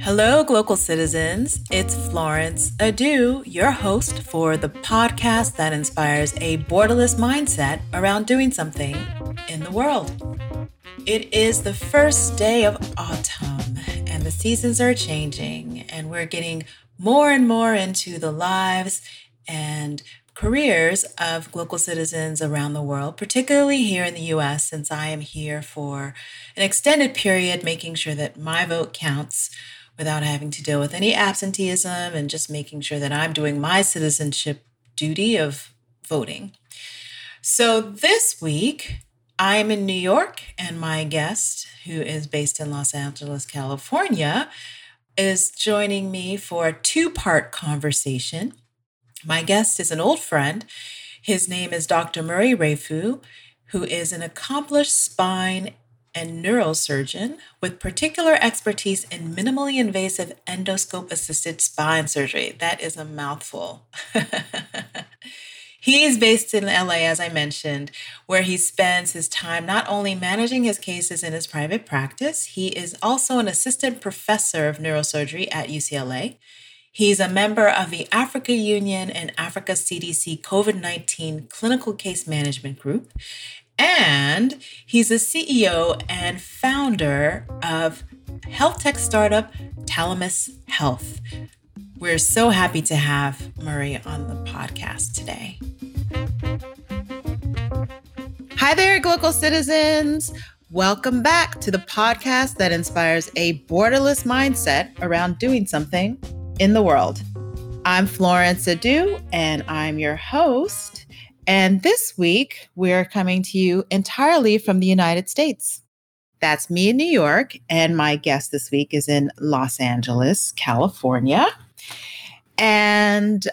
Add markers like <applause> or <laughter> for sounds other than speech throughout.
Hello, global citizens. It's Florence Adu, your host for the podcast that inspires a borderless mindset around doing something in the world. It is the first day of autumn, and the seasons are changing, and we're getting more and more into the lives careers of global citizens around the world, particularly here in the US, since I am here for an extended period, making sure that my vote counts without having to deal with any absenteeism and just making sure that I'm doing my citizenship duty of voting. So this week, I'm in New York, and my guest, who is based in Los Angeles, California, is joining me for a two part conversation. My guest is an old friend. His name is Dr. Murray Rayfu, who is an accomplished spine and neurosurgeon with particular expertise in minimally invasive endoscope assisted spine surgery. That is a mouthful. <laughs> He's based in LA, as I mentioned, where he spends his time not only managing his cases in his private practice, he is also an assistant professor of neurosurgery at UCLA. He's a member of the Africa Union and Africa CDC COVID 19 Clinical Case Management Group, and he's a CEO and founder of health tech startup Talamus Health. We're so happy to have Murray on the podcast today. Hi there, global citizens. Welcome back to the podcast that inspires a borderless mindset around doing something in the world. I'm Florence Adu, and I'm your host. And this week, we're coming to you entirely from the United States. That's me in New York, and my guest this week is in Los Angeles, California. And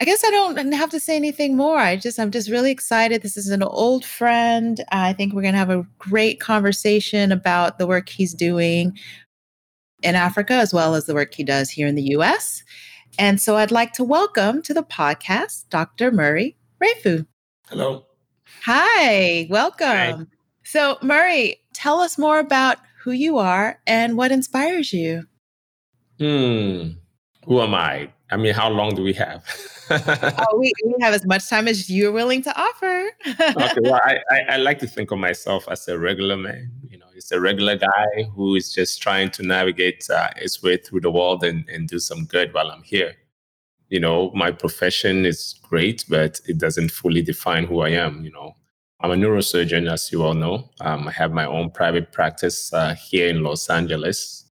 I guess I don't have to say anything more. I just, I'm just really excited. This is an old friend. I think we're going to have a great conversation about the work he's doing in Africa as well as the work he does here in the US. And so I'd like to welcome to the podcast Dr. Murray Rayfu. Hello. Hi, welcome. Hi. So, Murray, tell us more about who you are and what inspires you. Hmm. Who am I? I mean, how long do we have? <laughs> oh, we, we have as much time as you're willing to offer. <laughs> okay, well, I, I, I, like to think of myself as a regular man. It's a regular guy who is just trying to navigate uh, his way through the world and, and do some good while I'm here you know, my profession is great, but it doesn't fully define who I am. You know, I'm a neurosurgeon, as you all know. Um, I have my own private practice uh, here in Los Angeles,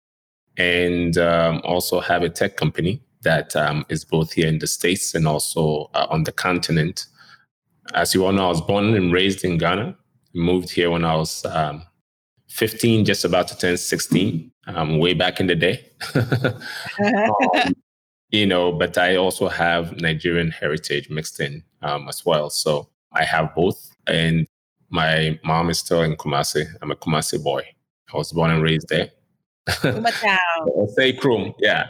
and um, also have a tech company that um, is both here in the states and also uh, on the continent. As you all know, I was born and raised in Ghana. Moved here when I was um, 15, just about to turn 16, um, way back in the day. <laughs> um, you know, but I also have Nigerian heritage mixed in um, as well. So I have both. And my mom is still in Kumasi. I'm a Kumasi boy. I was born and raised there. <laughs> Say Krum, yeah.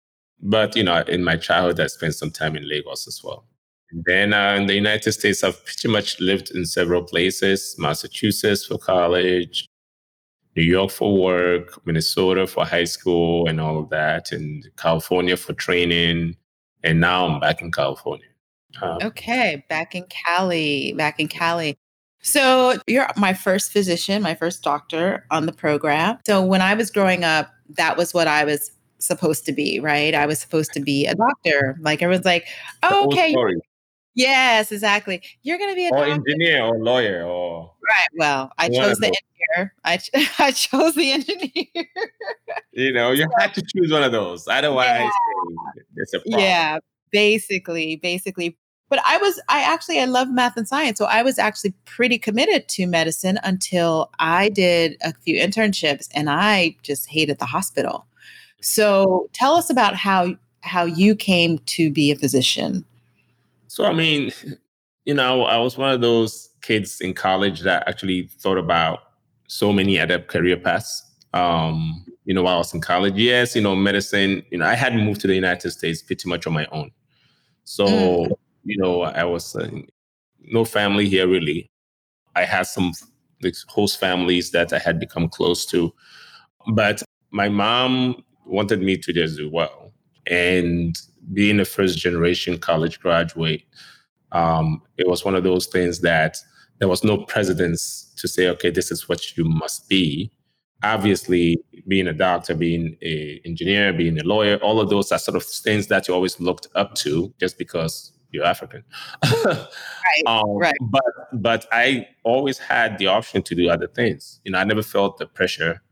<laughs> but, you know, in my childhood, I spent some time in Lagos as well. Then uh, in the United States, I've pretty much lived in several places Massachusetts for college, New York for work, Minnesota for high school and all of that, and California for training. And now I'm back in California. Um, okay, back in Cali, back in Cali. So you're my first physician, my first doctor on the program. So when I was growing up, that was what I was supposed to be, right? I was supposed to be a doctor. Like everyone's like, oh, okay. Yes, exactly. You're going to be a or doctor. engineer or lawyer or right. Well, I chose the engineer. I <laughs> I chose the engineer. you know, you have to choose one of those. Otherwise, yeah. it's a problem. Yeah, basically, basically. But I was, I actually, I love math and science. So I was actually pretty committed to medicine until I did a few internships and I just hated the hospital. So tell us about how how you came to be a physician. So, I mean, <laughs> you know, I was one of those kids in college that actually thought about so many other career paths. Um, you know, while I was in college, yes, you know, medicine, you know, I hadn't moved to the United States pretty much on my own. So, mm. you know, I was uh, no family here really. I had some like, host families that I had become close to. But my mom wanted me to just do well. And being a first generation college graduate, um, it was one of those things that there was no precedence to say, okay, this is what you must be. Obviously, being a doctor, being an engineer, being a lawyer, all of those are sort of things that you always looked up to just because you're African. <laughs> right. Um, right. But but I always had the option to do other things. You know, I never felt the pressure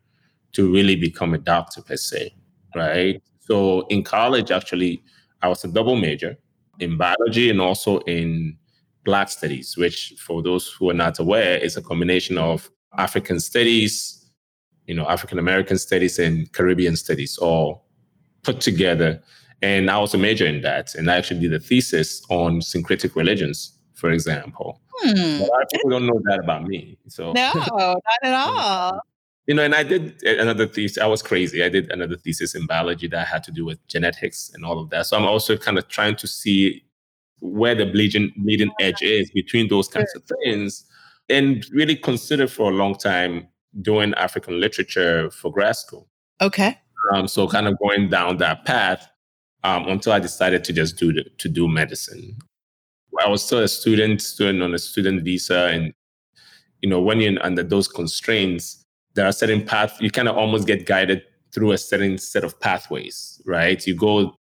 to really become a doctor per se. Right. So in college, actually, I was a double major in biology and also in Black studies, which, for those who are not aware, is a combination of African studies, you know, African American studies, and Caribbean studies, all put together. And I was a major in that. And I actually did a thesis on syncretic religions, for example. Hmm. A lot of people don't know that about me. So no, not at <laughs> all you know, and I did another thesis. I was crazy. I did another thesis in biology that had to do with genetics and all of that. So I'm also kind of trying to see where the bleeding bleeding edge is between those kinds of things, and really consider for a long time doing African literature for grad school. Okay. Um, so kind of going down that path um, until I decided to just do the, to do medicine. I was still a student, student on a student visa, and you know, when you're under those constraints there are certain paths you kind of almost get guided through a certain set of pathways, right? You go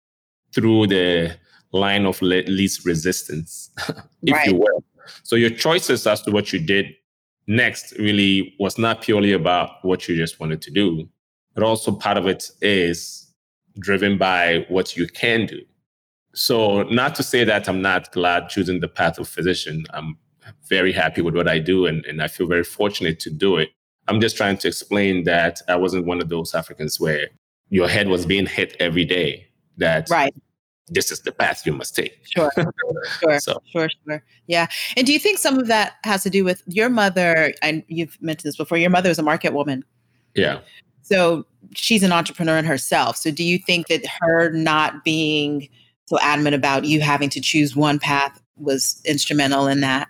through the line of least resistance, <laughs> if right. you will. So your choices as to what you did next really was not purely about what you just wanted to do, but also part of it is driven by what you can do. So, not to say that I'm not glad choosing the path of physician. I'm very happy with what I do and, and I feel very fortunate to do it. I'm just trying to explain that I wasn't one of those Africans where your head was being hit every day. That right. This is the path you must take. Sure, sure, so. sure, sure. Yeah. And do you think some of that has to do with your mother? And you've mentioned this before. Your mother is a market woman. Yeah. So she's an entrepreneur in herself. So do you think that her not being so adamant about you having to choose one path was instrumental in that?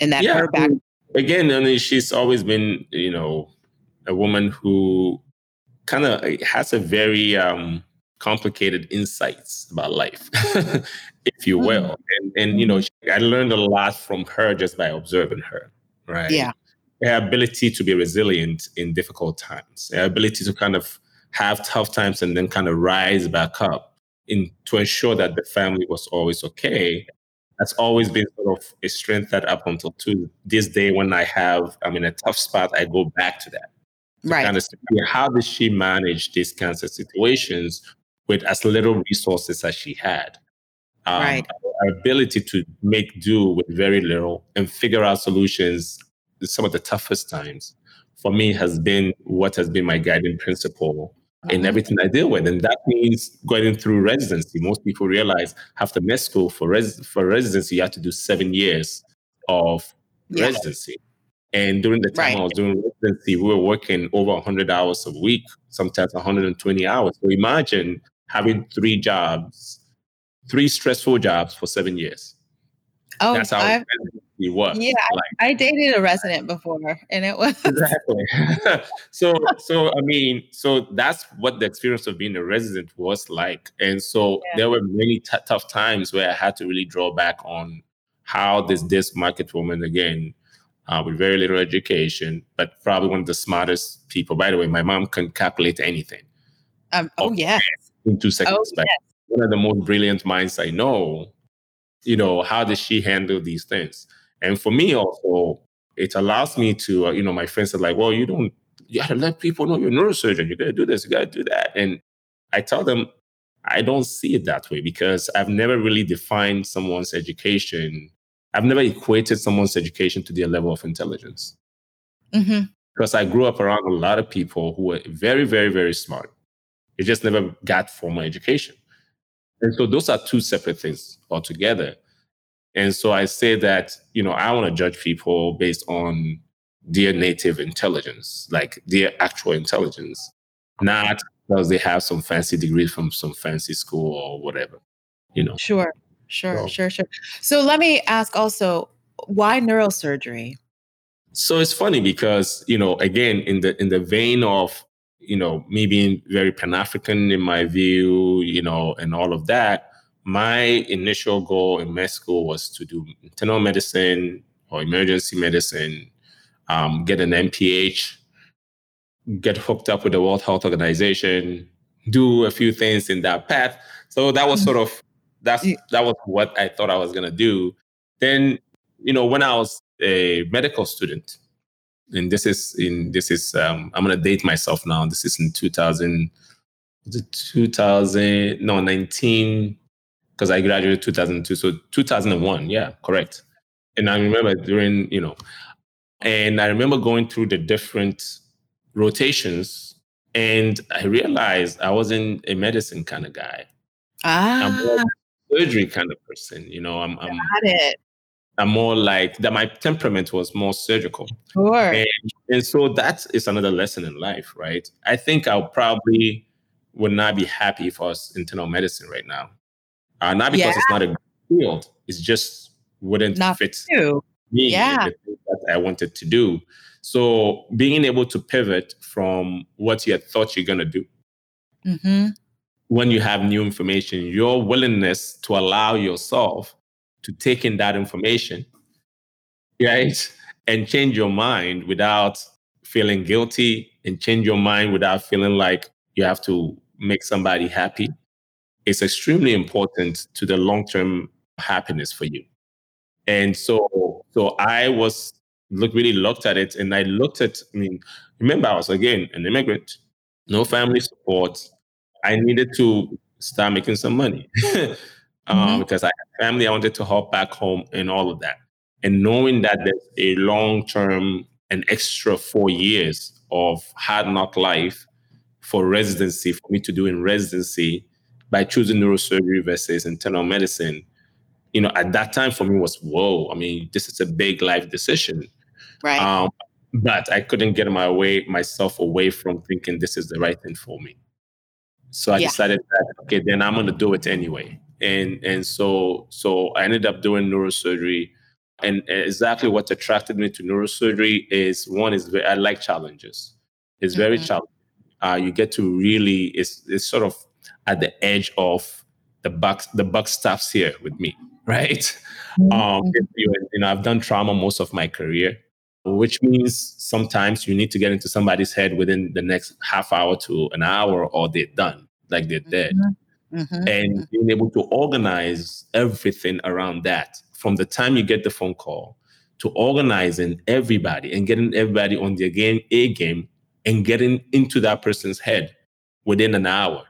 In that yeah, her back again, I mean, she's always been, you know, a woman who kind of has a very um, complicated insights about life, <laughs> if you will. Mm. And, and, you know, mm-hmm. I learned a lot from her just by observing her, right? Yeah. Her ability to be resilient in difficult times, her ability to kind of have tough times and then kind of rise back up in to ensure that the family was always okay that's always been sort of a strength that up until to this day when I have I'm in a tough spot, I go back to that. To right. Kind of see how does she manage these kinds of situations with as little resources as she had? Um, right. Our ability to make do with very little and figure out solutions in some of the toughest times for me has been what has been my guiding principle in mm-hmm. everything I deal with. And that means going through residency. Most people realize after med school for, res- for residency, you have to do seven years of yeah. residency. And during the time right. I was doing residency, we were working over 100 hours a week, sometimes 120 hours. So imagine having three jobs, three stressful jobs for seven years. Oh, that's how I've, he was. Yeah, like, I dated a resident before, and it was exactly. <laughs> so, so I mean, so that's what the experience of being a resident was like, and so yeah. there were many t- tough times where I had to really draw back on how this this market woman again. Uh, with very little education, but probably one of the smartest people. By the way, my mom can calculate anything. Um, oh, yes. In two seconds. Oh, yes. One of the most brilliant minds I know you know, how does she handle these things? And for me also, it allows me to, uh, you know, my friends are like, well, you don't, you gotta let people know you're a neurosurgeon. You gotta do this, you gotta do that. And I tell them, I don't see it that way because I've never really defined someone's education. I've never equated someone's education to their level of intelligence. Mm-hmm. Because I grew up around a lot of people who were very, very, very smart. They just never got formal education. And so those are two separate things altogether. And so I say that, you know, I want to judge people based on their native intelligence, like their actual intelligence, not because they have some fancy degree from some fancy school or whatever, you know. Sure, sure, so, sure, sure. So let me ask also, why neurosurgery? So it's funny because, you know, again, in the in the vein of you know, me being very Pan African in my view, you know, and all of that, my initial goal in med school was to do internal medicine or emergency medicine, um, get an MPH, get hooked up with the World Health Organization, do a few things in that path. So that was sort of that's that was what I thought I was gonna do. Then, you know, when I was a medical student, and this is in this is um, I'm gonna date myself now. This is in 2000, 2000 no 19 because I graduated 2002. So 2001, yeah, correct. And I remember during, you know, and I remember going through the different rotations and I realized I wasn't a medicine kind of guy. Ah. I'm more surgery kind of person. You know, I'm, I'm got it. I'm more like that. My temperament was more surgical. Sure. And, and so that is another lesson in life, right? I think I'll probably would not be happy for us internal medicine right now. Uh, not because Yeah. it's not a good field, it's just wouldn't Not fit you. me Yeah. that I wanted to do. So being able to pivot from what you had thought you're gonna do Mm-hmm. when you have new information, your willingness to allow yourself to take in that information, right? And change your mind without feeling guilty and change your mind without feeling like you have to make somebody happy. It's extremely important to the long-term happiness for you. And so so I was look really looked at it and I looked at, I mean, remember I was again an immigrant, no family support, I needed to start making some money um, <laughs> Mhm. because I had family I wanted to help back home and all of that. And knowing that there's a long term, an extra four years of hard knock life for residency, for me to do in residency by choosing neurosurgery versus internal medicine, you know, at that time for me was, whoa, I mean, this is a big life decision. Right. Um, but I couldn't get my way myself away from thinking this is the right thing for me. So I Yeah. decided that okay, then I'm gonna do it anyway. And and so so I ended up doing neurosurgery. And exactly what attracted me to neurosurgery is one is I like challenges. It's very Mhm. challenging. Uh, you get to really it's it's sort of at the edge of the buck the buck stops here with me, <laughs> right? Um, Mhm. you know, I've done trauma most of my career, which means sometimes you need to get into somebody's head within the next half hour to an hour, or they're done, like they're dead. Mhm. And being able to organize everything around that from the time you get the phone call to organizing everybody and getting everybody on their game, A game, and getting into that person's head within an hour,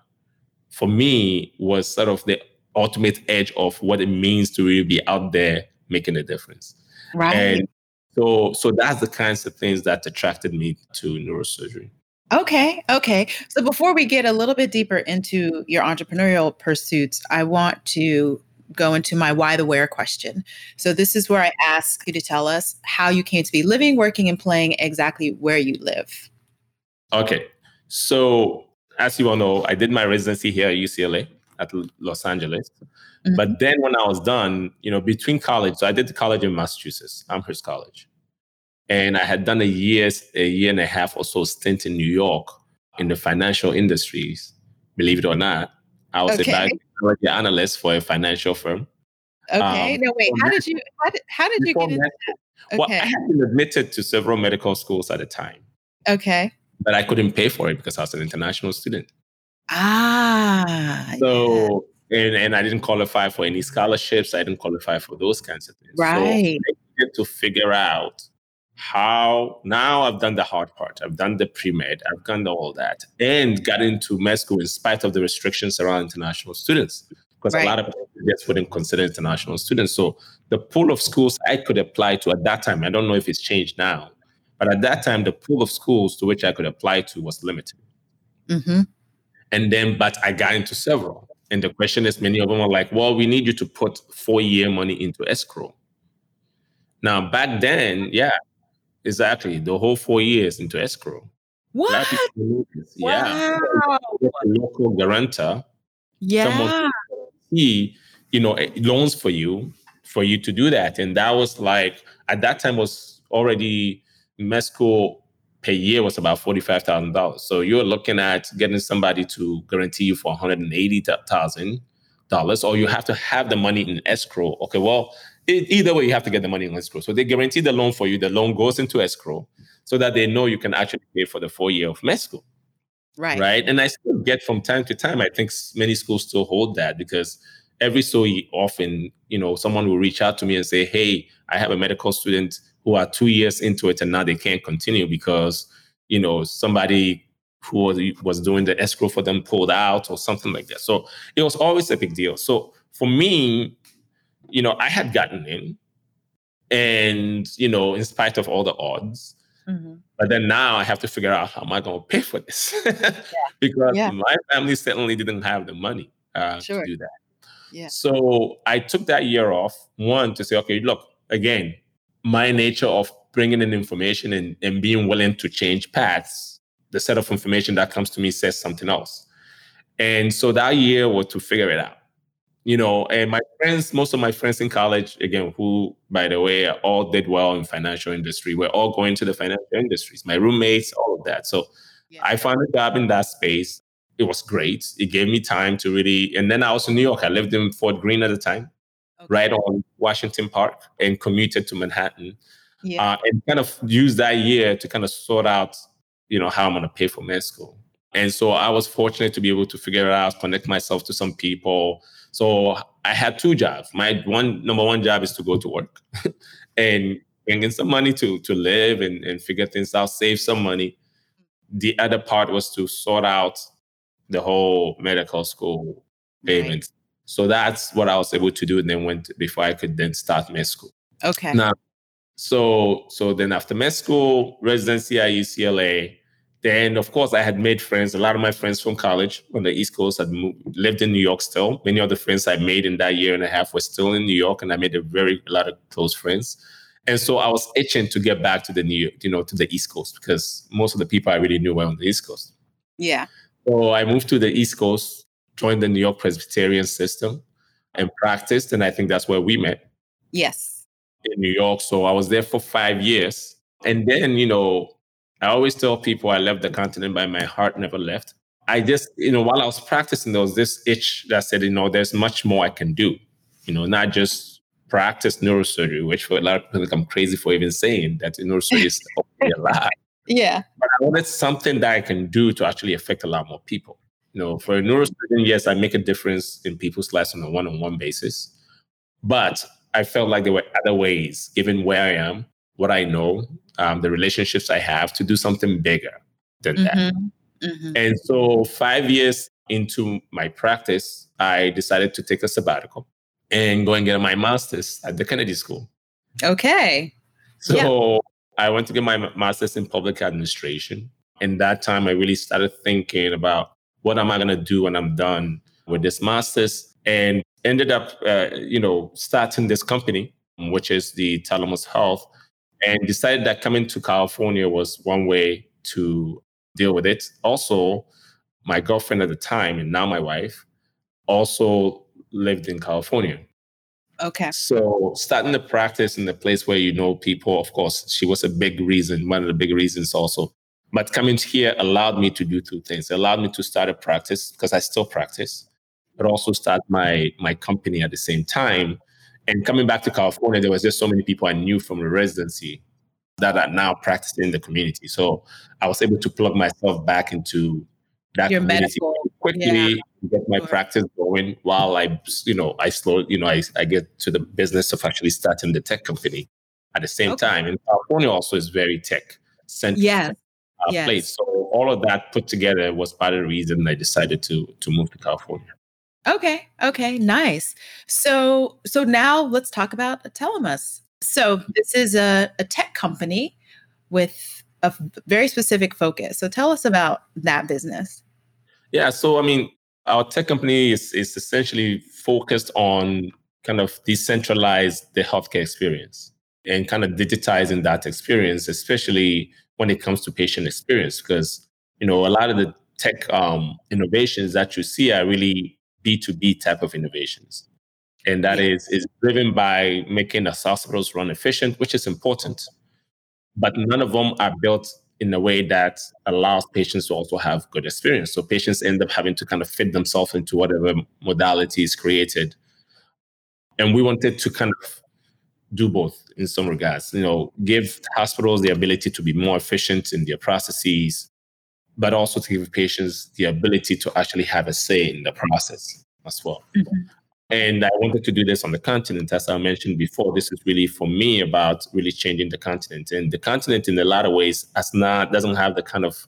for me, was sort of the ultimate edge of what it means to really be out there making a difference. Right. And so, so that's the kinds of things that attracted me to neurosurgery. Okay, okay. So before we get a little bit deeper into your entrepreneurial pursuits, I want to go into my why the where question. So this is where I ask you to tell us how you came to be living, working, and playing exactly where you live. Okay. So, as you all know, I did my residency here at UCLA at Los Angeles. Mhm. But then when I was done, you know, between college, so I did the college in Massachusetts, Amherst College. And I had done a year, a year and a half or so stint in New York in the financial industries, believe it or not. I was Okay. a biotechnology analyst for a financial firm. Okay. Um, no, wait. How did you? How did, how did you get into? Okay, Well, I had been admitted to several medical schools at the time, Okay. But I couldn't pay for it because I was an international student. Ah. So and and I didn't qualify for any scholarships. I didn't qualify for those kinds of things. So I Right. needed to figure out how now I've done the hard part. I've done the pre-med, I've done all that, and got into med school in spite of the restrictions around international students. Because Right. a lot of people just wouldn't consider international students. So the pool of schools I could apply to at that time, I don't know if it's changed now, but at that time, the pool of schools to which I could apply to was limited. hmm And then, but I got into several. And the question is, many of them are like, well, we need you to put four year money into escrow. Now, back then, yeah, exactly. The whole four years into escrow. What? of people know this, Yeah. Wow. Local guarantor, Yeah. he, you know, eh, loans for you, for you to do that. And that was like, at that time was already med school per year was about $45,000. So you're looking at getting somebody to guarantee you for $180,000 or you have to have the money in escrow. Okay, well, it, either way, you have to get the money in escrow. So they guarantee the loan for you. The loan goes into escrow so that they know you can actually pay for the full year of med school. Right. Right. And I still get from time to time, I think many schools still hold that because every so often, you know, someone will reach out to me and say, Hey, I have a medical student who are two years into it and now they can't continue because, you know, somebody who was, was doing the escrow for them pulled out or something like that. So it was always a big deal. So for me, you know, I had gotten in and, you know, in spite of all the odds, mm-hmm. but then now I have to figure out how am I going to pay for this? yeah. <laughs> because yeah. my family certainly didn't have the money uh, sure. to do that. Yeah. So I took that year off, one, to say, okay, look, again, my nature of bringing in information and, and being willing to change paths, the set of information that comes to me says something else. And so that year was to figure it out you know, and my friends, most of my friends in college, again, who, by the way, all did well in financial industry, we're all going to the financial industries. My roommates, all of that. So yeah. I found a job in that space. It was great. It gave me time to really, and then I was in New York. I lived in Fort Greene at the time, okay. right on Washington Park, and commuted to Manhattan. Yeah. Uh, and kind of used that year to kind of sort out, you know, how I'm going to pay for med school. And so I was fortunate to be able to figure it out, connect myself to some people, so I had two jobs. My one number one job is to go to work <laughs> and bring in some money to to live and, and figure things out, save some money. The other part was to sort out the whole medical school payments. So that's what I was able to do. And then went before I could then start med school. Okay. Now, so so then after med school, residency at UCLA, then, of course, I had made friends. A lot of my friends from college on the East Coast had moved, lived in New York still. Many of the friends I made in that year and a half were still in New York, and I made a very a lot of close friends. And so I was itching to get back to the New, you know, to the East Coast because most of the people I really knew were on the East Coast. Yeah. So I moved to the East Coast, joined the New York Presbyterian system, and practiced. And I think that's where we met. Yes. In New York. So I was there for five years. And then, you know, I always tell people I left the continent, but my heart never left. I just, you know, while I was practicing, there was this itch that said, you know, there's much more I can do. You know, not just practice neurosurgery, which for a lot of people, like I'm crazy for even saying that neurosurgery is <laughs> a lot. Yeah. But I wanted something that I can do to actually affect a lot more people. You know, for a neurosurgeon, yes, I make a difference in people's lives on a one-on-one basis. But I felt like there were other ways, given where I am, what I know, um, the relationships I have to do something bigger than mm-hmm. that. Mm-hmm. And so, five years into my practice, I decided to take a sabbatical and go and get my master's at the Kennedy School. Okay. So, yeah. I went to get my master's in public administration. And that time, I really started thinking about what am I going to do when I'm done with this master's, and ended up, uh, you know, starting this company, which is the Talamus Health and decided that coming to California was one way to deal with it. Also, my girlfriend at the time, and now my wife, also lived in California. Okay. So starting the practice in the place where you know people, of course, she was a big reason, one of the big reasons also. But coming here allowed me to do two things. It allowed me to start a practice because I still practice, but also start my my company at the same time and coming back to California, there was just so many people I knew from the residency that are now practicing in the community. So I was able to plug myself back into that Your community medical, quickly, yeah. get my sure. practice going while I, you know, I slow, you know, I, I get to the business of actually starting the tech company at the same okay. time. And California also is very tech centric. Yes. Uh, yes. Place. So all of that put together was part of the reason I decided to to move to California. Okay. Okay. Nice. So so now let's talk about Telemus. So this is a, a tech company with a very specific focus. So tell us about that business. Yeah. So I mean, our tech company is is essentially focused on kind of decentralize the healthcare experience and kind of digitizing that experience, especially when it comes to patient experience, because you know a lot of the tech um, innovations that you see are really B2B type of innovations. And that yeah. is is driven by making the hospitals run efficient, which is important. But none of them are built in a way that allows patients to also have good experience. So patients end up having to kind of fit themselves into whatever modality is created. And we wanted to kind of do both in some regards, you know, give hospitals the ability to be more efficient in their processes, but also to give patients the ability to actually have a say in the process as well. Mm-hmm. And I wanted to do this on the continent. As I mentioned before, this is really for me about really changing the continent. And the continent, in a lot of ways, has not doesn't have the kind of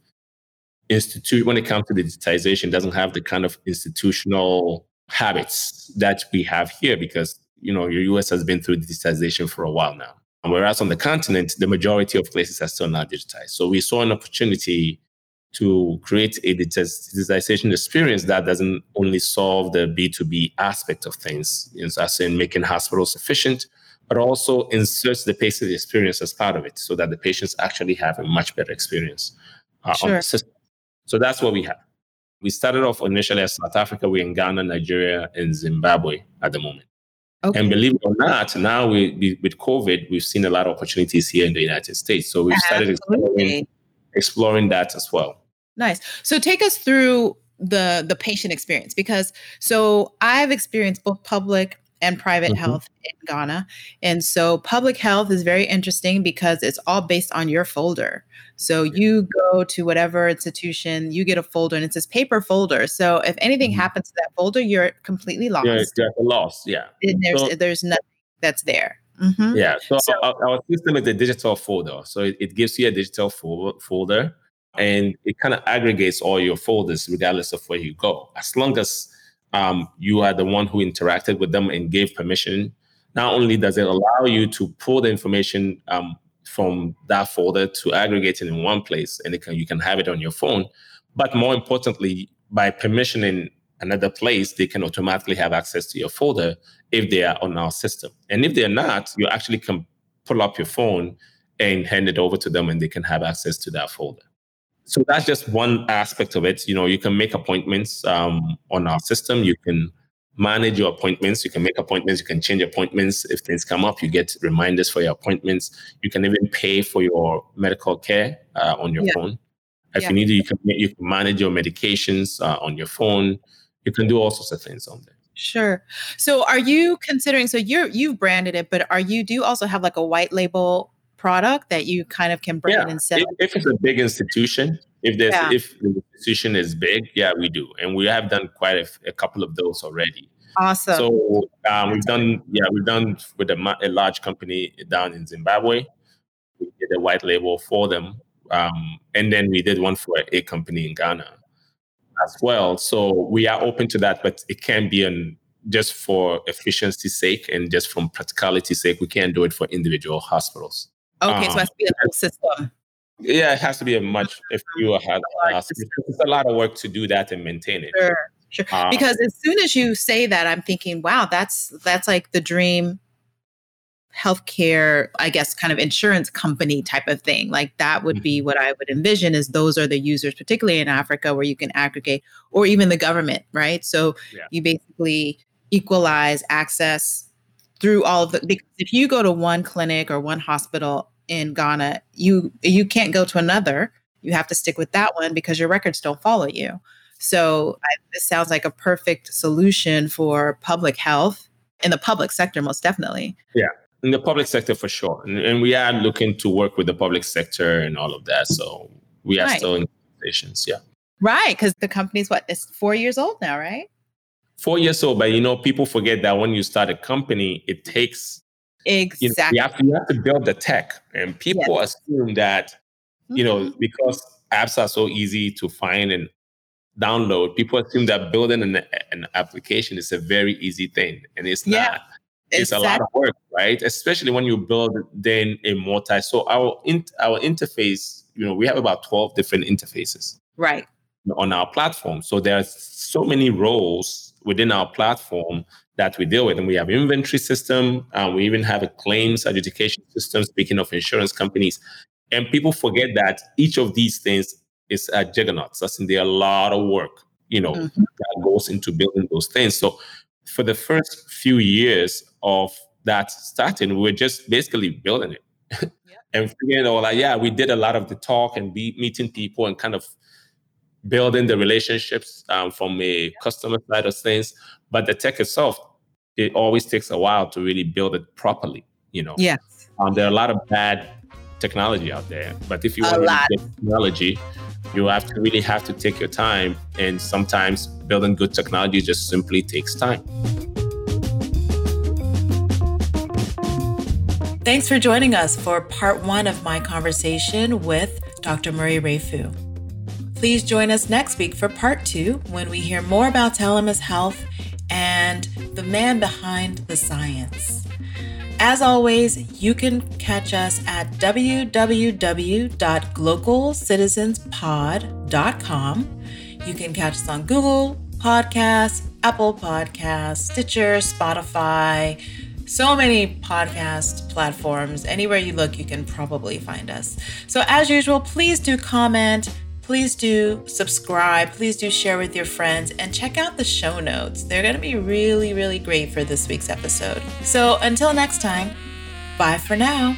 institute when it comes to digitization, doesn't have the kind of institutional habits that we have here because you know your US has been through digitization for a while now. Whereas on the continent, the majority of places are still not digitized. So we saw an opportunity to create a digitization experience that doesn't only solve the B2B aspect of things, you know, as in making hospitals efficient, but also inserts the patient experience as part of it so that the patients actually have a much better experience uh, sure. on the system. So that's what we have. We started off initially as South Africa, we're in Ghana, Nigeria, and Zimbabwe at the moment. Okay. And believe it or not, now we, with COVID, we've seen a lot of opportunities here in the United States. So we've started exploring exploring that as well. Nice. So take us through the the patient experience because so I've experienced both public and private mm-hmm. health in Ghana. And so public health is very interesting because it's all based on your folder. So you go to whatever institution, you get a folder and it's this paper folder. So if anything mm-hmm. happens to that folder, you're completely lost. Yeah, lost. Yeah. And there's so, there's nothing that's there. Mm-hmm. Yeah. So, so our, our, system is a digital folder. So it, it gives you a digital fo- folder and it kind of aggregates all your folders regardless of where you go. As long as um, you are the one who interacted with them and gave permission, not only does it allow you to pull the information um, from that folder to aggregate it in one place and can, you can have it on your phone, but more importantly, by permissioning another place, they can automatically have access to your folder if they are on our system. And if they're not, you actually can pull up your phone and hand it over to them and they can have access to that folder. So that's just one aspect of it. You know, you can make appointments um, on our system. You can manage your appointments. You can make appointments. You can change appointments. If things come up, you get reminders for your appointments. You can even pay for your medical care uh, on your yeah. phone. If yeah. you need to, you can you can manage your medications uh, on your phone. You can do all sorts of things on there. Sure. So are you considering so you're you've branded it, but are you do you also have like a white label product that you kind of can brand yeah. and sell? If, if, it's a big institution, if there's yeah. if the institution is big, yeah, we do, and we have done quite a, a couple of those already. Awesome. So um, we've done yeah we've done with a, a, large company down in Zimbabwe. We did a white label for them, um, and then we did one for a company in Ghana as well. So we are open to that, but it can be an just for efficiency sake and just from practicality sake, we can't do it for individual hospitals. Okay, um, so it has to be a whole system. Yeah, it has to be a much if you have it's a lot of work to do that and maintain it. Sure, sure. Um, because as soon as you say that, I'm thinking, wow, that's that's like the dream healthcare, I guess, kind of insurance company type of thing. Like that would be mm-hmm. what I would envision is those are the users, particularly in Africa where you can aggregate or even the government, right? So yeah. you basically equalize access through all of the because if you go to one clinic or one hospital in Ghana, you you can't go to another. You have to stick with that one because your records don't follow you. So I, this sounds like a perfect solution for public health in the public sector, most definitely. Yeah in the public sector for sure and, and, we are looking to work with the public sector and all of that so we are right. still in conversations yeah right because the company's what it's four years old now right four years old but you know people forget that when you start a company it takes exactly you, know, you, have, to, you have to build the tech and people yes. assume that you know mm-hmm. because apps are so easy to find and download people assume that building an, an application is a very easy thing and it's yeah. not it's exactly. a lot of work, right? Especially when you build then a multi. So our in, our interface, you know, we have about twelve different interfaces, right, on our platform. So there are so many roles within our platform that we deal with, and we have inventory system, and we even have a claims adjudication system. Speaking of insurance companies, and people forget that each of these things is a juggernaut. That's in there a lot of work, you know, mm-hmm. that goes into building those things. So for the first few years of that starting, we were just basically building it. yep. <laughs> and figuring out like, yeah, we did a lot of the talk and be meeting people and kind of building the relationships um, from a customer side of things. But the tech itself, it always takes a while to really build it properly. You know, yes. Um, there are a lot of bad technology out there, but if you a want lot. to get technology, you have to really have to take your time. And sometimes building good technology just simply takes time. Thanks for joining us for part one of my conversation with Dr. Murray Rayfu. Please join us next week for part two when we hear more about Telemus Health and the man behind the science. As always, you can catch us at www.globalcitizenspod.com. You can catch us on Google Podcasts, Apple Podcasts, Stitcher, Spotify, so many podcast platforms. Anywhere you look, you can probably find us. So, as usual, please do comment. Please do subscribe. Please do share with your friends and check out the show notes. They're going to be really, really great for this week's episode. So, until next time, bye for now.